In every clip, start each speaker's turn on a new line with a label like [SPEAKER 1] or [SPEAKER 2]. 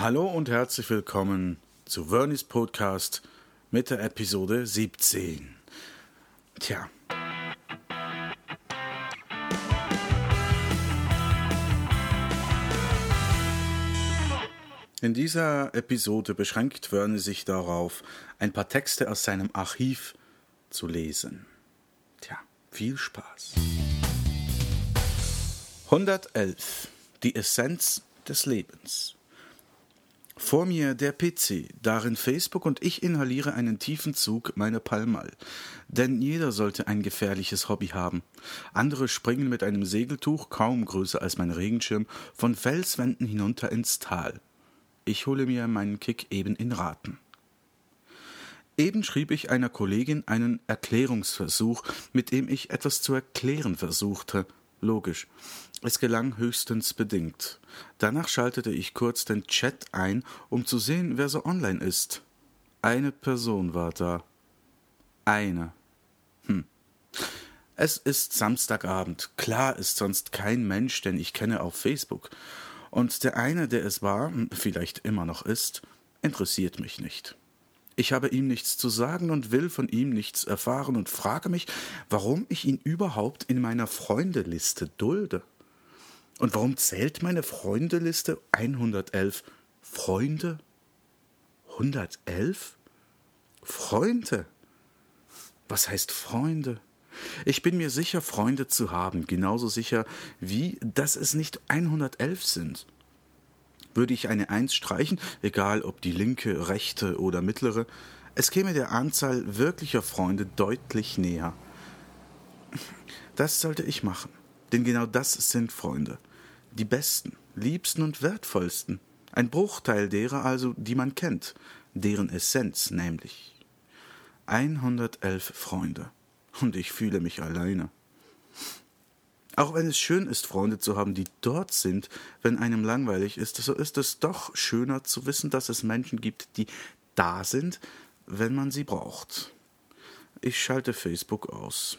[SPEAKER 1] Hallo und herzlich willkommen zu Vernis Podcast mit der Episode 17. Tja. In dieser Episode beschränkt Verne sich darauf, ein paar Texte aus seinem Archiv zu lesen. Tja, viel Spaß. 111. Die Essenz des Lebens. Vor mir der PC, darin Facebook und ich inhaliere einen tiefen Zug meiner Palmal. Denn jeder sollte ein gefährliches Hobby haben. Andere springen mit einem Segeltuch, kaum größer als mein Regenschirm, von Felswänden hinunter ins Tal. Ich hole mir meinen Kick eben in Raten. Eben schrieb ich einer Kollegin einen Erklärungsversuch, mit dem ich etwas zu erklären versuchte. Logisch. Es gelang höchstens bedingt. Danach schaltete ich kurz den Chat ein, um zu sehen, wer so online ist. Eine Person war da. Eine. Hm. Es ist Samstagabend. Klar ist sonst kein Mensch, den ich kenne, auf Facebook. Und der eine, der es war, vielleicht immer noch ist, interessiert mich nicht. Ich habe ihm nichts zu sagen und will von ihm nichts erfahren und frage mich, warum ich ihn überhaupt in meiner Freundeliste dulde. Und warum zählt meine Freundeliste 111 Freunde? 111? Freunde? Was heißt Freunde? Ich bin mir sicher, Freunde zu haben, genauso sicher wie, dass es nicht 111 sind. Würde ich eine Eins streichen, egal ob die linke, rechte oder mittlere, es käme der Anzahl wirklicher Freunde deutlich näher. Das sollte ich machen, denn genau das sind Freunde die besten, liebsten und wertvollsten, ein Bruchteil derer also, die man kennt, deren Essenz nämlich. 111 Freunde, und ich fühle mich alleine. Auch wenn es schön ist, Freunde zu haben, die dort sind, wenn einem langweilig ist, so ist es doch schöner zu wissen, dass es Menschen gibt, die da sind, wenn man sie braucht. Ich schalte Facebook aus.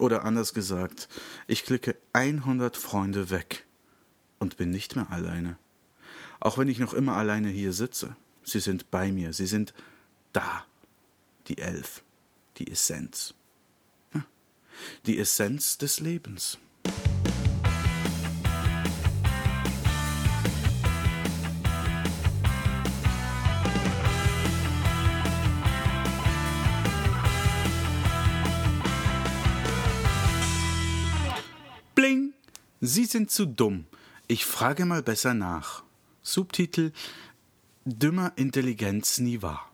[SPEAKER 1] Oder anders gesagt, ich klicke 100 Freunde weg und bin nicht mehr alleine. Auch wenn ich noch immer alleine hier sitze. Sie sind bei mir, sie sind da. Die Elf, die Essenz. Die Essenz des Lebens. Sie sind zu dumm. Ich frage mal besser nach. Subtitel Dümmer Intelligenz nie wahr.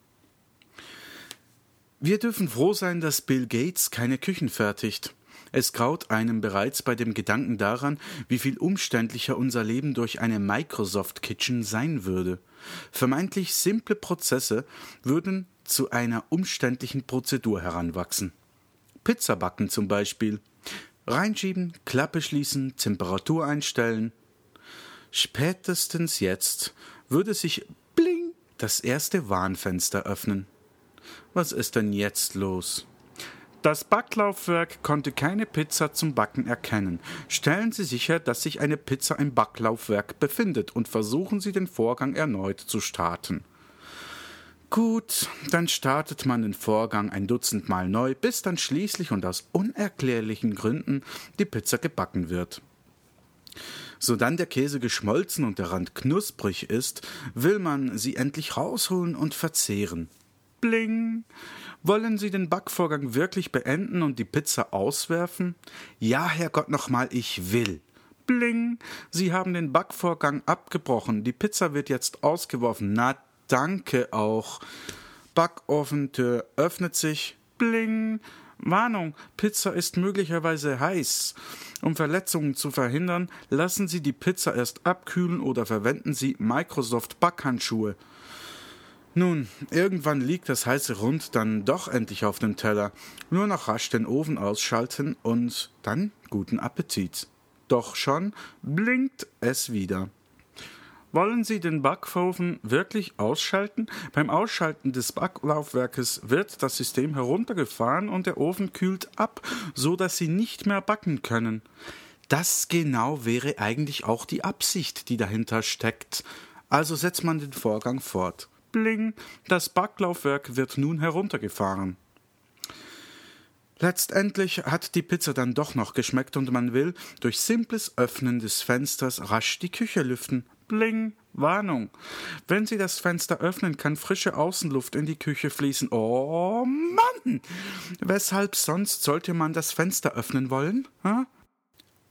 [SPEAKER 1] Wir dürfen froh sein, dass Bill Gates keine Küchen fertigt. Es graut einem bereits bei dem Gedanken daran, wie viel umständlicher unser Leben durch eine Microsoft Kitchen sein würde. Vermeintlich simple Prozesse würden zu einer umständlichen Prozedur heranwachsen. Pizza backen zum Beispiel. Reinschieben, Klappe schließen, Temperatur einstellen, Spätestens jetzt würde sich bling das erste Warnfenster öffnen. Was ist denn jetzt los? Das Backlaufwerk konnte keine Pizza zum Backen erkennen. Stellen Sie sicher, dass sich eine Pizza im Backlaufwerk befindet und versuchen Sie den Vorgang erneut zu starten. Gut, dann startet man den Vorgang ein Dutzend Mal neu, bis dann schließlich und aus unerklärlichen Gründen die Pizza gebacken wird. So dann der Käse geschmolzen und der Rand knusprig ist, will man sie endlich rausholen und verzehren. Bling! Wollen Sie den Backvorgang wirklich beenden und die Pizza auswerfen? Ja, Herrgott nochmal, ich will. Bling! Sie haben den Backvorgang abgebrochen. Die Pizza wird jetzt ausgeworfen. Na, danke auch. Backofentür öffnet sich. Bling! Warnung, Pizza ist möglicherweise heiß. Um Verletzungen zu verhindern, lassen Sie die Pizza erst abkühlen oder verwenden Sie Microsoft Backhandschuhe. Nun, irgendwann liegt das heiße Rund dann doch endlich auf dem Teller. Nur noch rasch den Ofen ausschalten und dann guten Appetit. Doch schon blinkt es wieder. Wollen Sie den Backofen wirklich ausschalten? Beim Ausschalten des Backlaufwerkes wird das System heruntergefahren und der Ofen kühlt ab, so dass Sie nicht mehr backen können. Das genau wäre eigentlich auch die Absicht, die dahinter steckt. Also setzt man den Vorgang fort. Bling, das Backlaufwerk wird nun heruntergefahren. Letztendlich hat die Pizza dann doch noch geschmeckt und man will durch simples Öffnen des Fensters rasch die Küche lüften. Bling, Warnung. Wenn Sie das Fenster öffnen, kann frische Außenluft in die Küche fließen. Oh Mann! Weshalb sonst sollte man das Fenster öffnen wollen? Hm?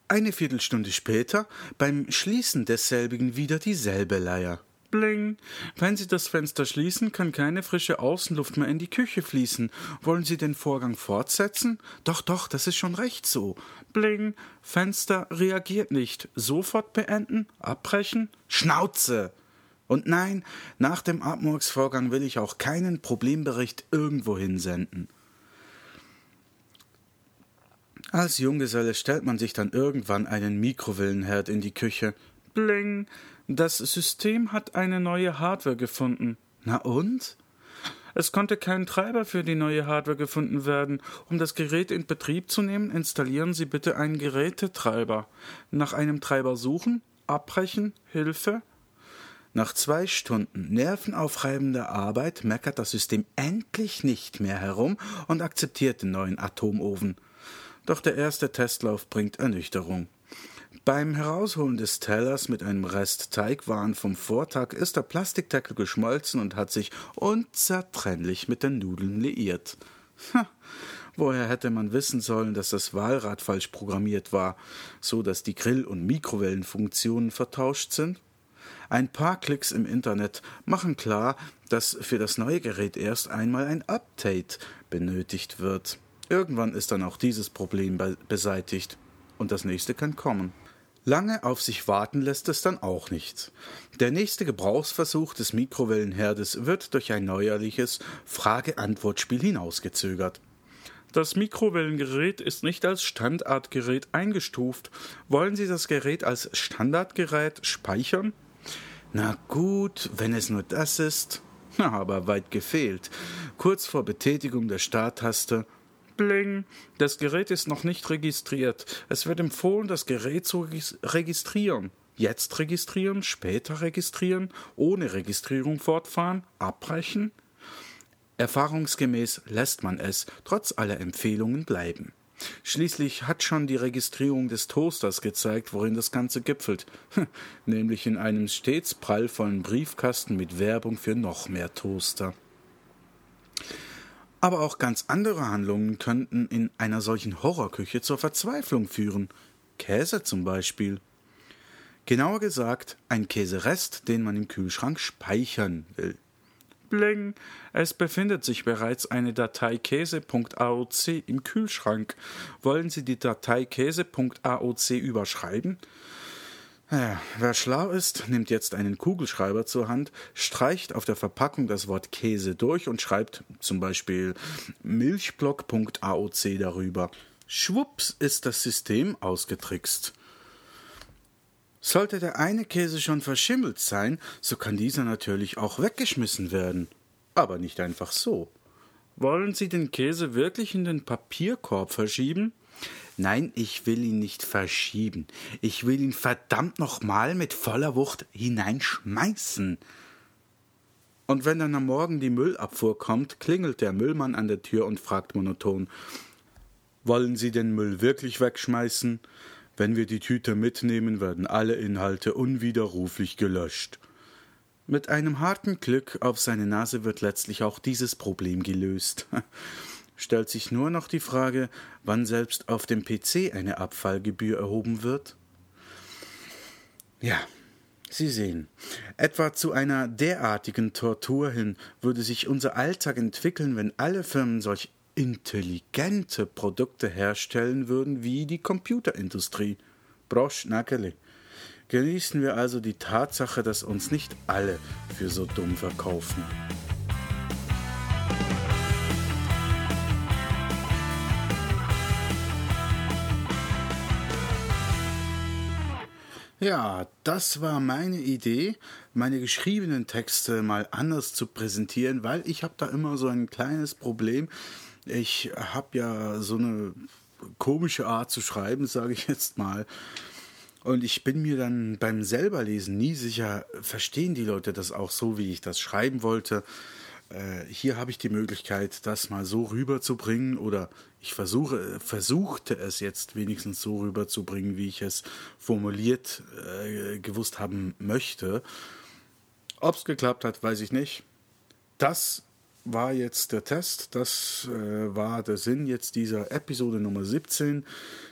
[SPEAKER 1] Eine Viertelstunde später, beim Schließen desselbigen wieder dieselbe Leier. Bling. Wenn Sie das Fenster schließen, kann keine frische Außenluft mehr in die Küche fließen. Wollen Sie den Vorgang fortsetzen? Doch, doch, das ist schon recht so. Bling. Fenster reagiert nicht. Sofort beenden? Abbrechen? Schnauze! Und nein, nach dem Abmurksvorgang will ich auch keinen Problembericht irgendwo hinsenden. Als Junggeselle stellt man sich dann irgendwann einen Mikrowellenherd in die Küche. Bling. Das System hat eine neue Hardware gefunden. Na und? Es konnte kein Treiber für die neue Hardware gefunden werden. Um das Gerät in Betrieb zu nehmen, installieren Sie bitte einen Gerätetreiber. Nach einem Treiber suchen, abbrechen, Hilfe. Nach zwei Stunden nervenaufreibender Arbeit meckert das System endlich nicht mehr herum und akzeptiert den neuen Atomofen. Doch der erste Testlauf bringt Ernüchterung. Beim Herausholen des Tellers mit einem Rest Teigwaren vom Vortag ist der Plastikdeckel geschmolzen und hat sich unzertrennlich mit den Nudeln liiert. Ha, woher hätte man wissen sollen, dass das Wahlrad falsch programmiert war, so dass die Grill- und Mikrowellenfunktionen vertauscht sind? Ein paar Klicks im Internet machen klar, dass für das neue Gerät erst einmal ein Update benötigt wird. Irgendwann ist dann auch dieses Problem be beseitigt und das nächste kann kommen. Lange auf sich warten lässt es dann auch nicht. Der nächste Gebrauchsversuch des Mikrowellenherdes wird durch ein neuerliches Frage-Antwort-Spiel hinausgezögert. Das Mikrowellengerät ist nicht als Standardgerät eingestuft. Wollen Sie das Gerät als Standardgerät speichern? Na gut, wenn es nur das ist. Na, aber weit gefehlt. Kurz vor Betätigung der Starttaste Bling. Das Gerät ist noch nicht registriert. Es wird empfohlen, das Gerät zu registrieren. Jetzt registrieren, später registrieren, ohne Registrierung fortfahren, abbrechen? Erfahrungsgemäß lässt man es, trotz aller Empfehlungen, bleiben. Schließlich hat schon die Registrierung des Toasters gezeigt, worin das Ganze gipfelt, nämlich in einem stets prallvollen Briefkasten mit Werbung für noch mehr Toaster. Aber auch ganz andere Handlungen könnten in einer solchen Horrorküche zur Verzweiflung führen. Käse zum Beispiel. Genauer gesagt, ein Käserest, den man im Kühlschrank speichern will. Bling, es befindet sich bereits eine Datei käse.aoc im Kühlschrank. Wollen Sie die Datei käse.aoc überschreiben? Ja, wer schlau ist, nimmt jetzt einen Kugelschreiber zur Hand, streicht auf der Verpackung das Wort Käse durch und schreibt zum Beispiel Milchblock.aoc darüber. Schwupps ist das System ausgetrickst. Sollte der eine Käse schon verschimmelt sein, so kann dieser natürlich auch weggeschmissen werden. Aber nicht einfach so. Wollen Sie den Käse wirklich in den Papierkorb verschieben? Nein, ich will ihn nicht verschieben. Ich will ihn verdammt nochmal mit voller Wucht hineinschmeißen. Und wenn dann am Morgen die Müllabfuhr kommt, klingelt der Müllmann an der Tür und fragt monoton Wollen Sie den Müll wirklich wegschmeißen? Wenn wir die Tüte mitnehmen, werden alle Inhalte unwiderruflich gelöscht. Mit einem harten Glück auf seine Nase wird letztlich auch dieses Problem gelöst. Stellt sich nur noch die Frage, wann selbst auf dem PC eine Abfallgebühr erhoben wird? Ja, Sie sehen, etwa zu einer derartigen Tortur hin würde sich unser Alltag entwickeln, wenn alle Firmen solch intelligente Produkte herstellen würden wie die Computerindustrie. Brosch Nackeli. Genießen wir also die Tatsache, dass uns nicht alle für so dumm verkaufen. Ja, das war meine Idee, meine geschriebenen Texte mal anders zu präsentieren, weil ich habe da immer so ein kleines Problem. Ich habe ja so eine komische Art zu schreiben, sage ich jetzt mal. Und ich bin mir dann beim selberlesen nie sicher, verstehen die Leute das auch so, wie ich das schreiben wollte. Äh, hier habe ich die Möglichkeit, das mal so rüberzubringen oder ich versuche, versuchte es jetzt wenigstens so rüberzubringen, wie ich es formuliert äh, gewusst haben möchte. Ob es geklappt hat, weiß ich nicht. Das war jetzt der Test. Das äh, war der Sinn jetzt dieser Episode Nummer 17.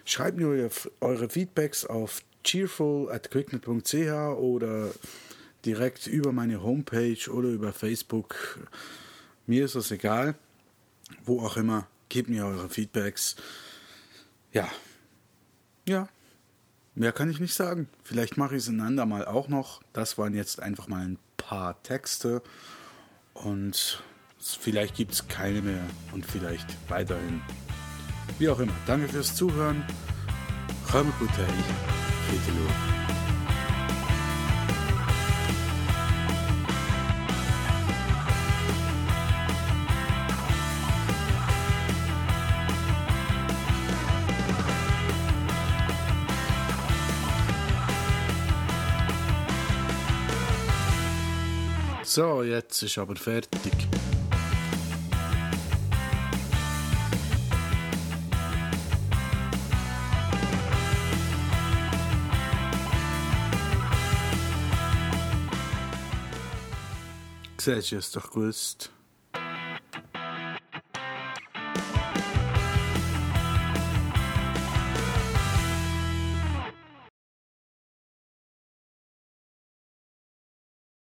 [SPEAKER 1] Schreibt mir eure, eure Feedbacks auf cheerful.quicknet.ch oder direkt über meine Homepage oder über Facebook. Mir ist das egal. Wo auch immer. Gebt mir eure Feedbacks. Ja. Ja. Mehr kann ich nicht sagen. Vielleicht mache ich es einander mal auch noch. Das waren jetzt einfach mal ein paar Texte. Und vielleicht gibt es keine mehr. Und vielleicht weiterhin. Wie auch immer. Danke fürs Zuhören. Chame gut, Fidelou. So, jetzt ist aber fertig. Siehst du es doch gewusst.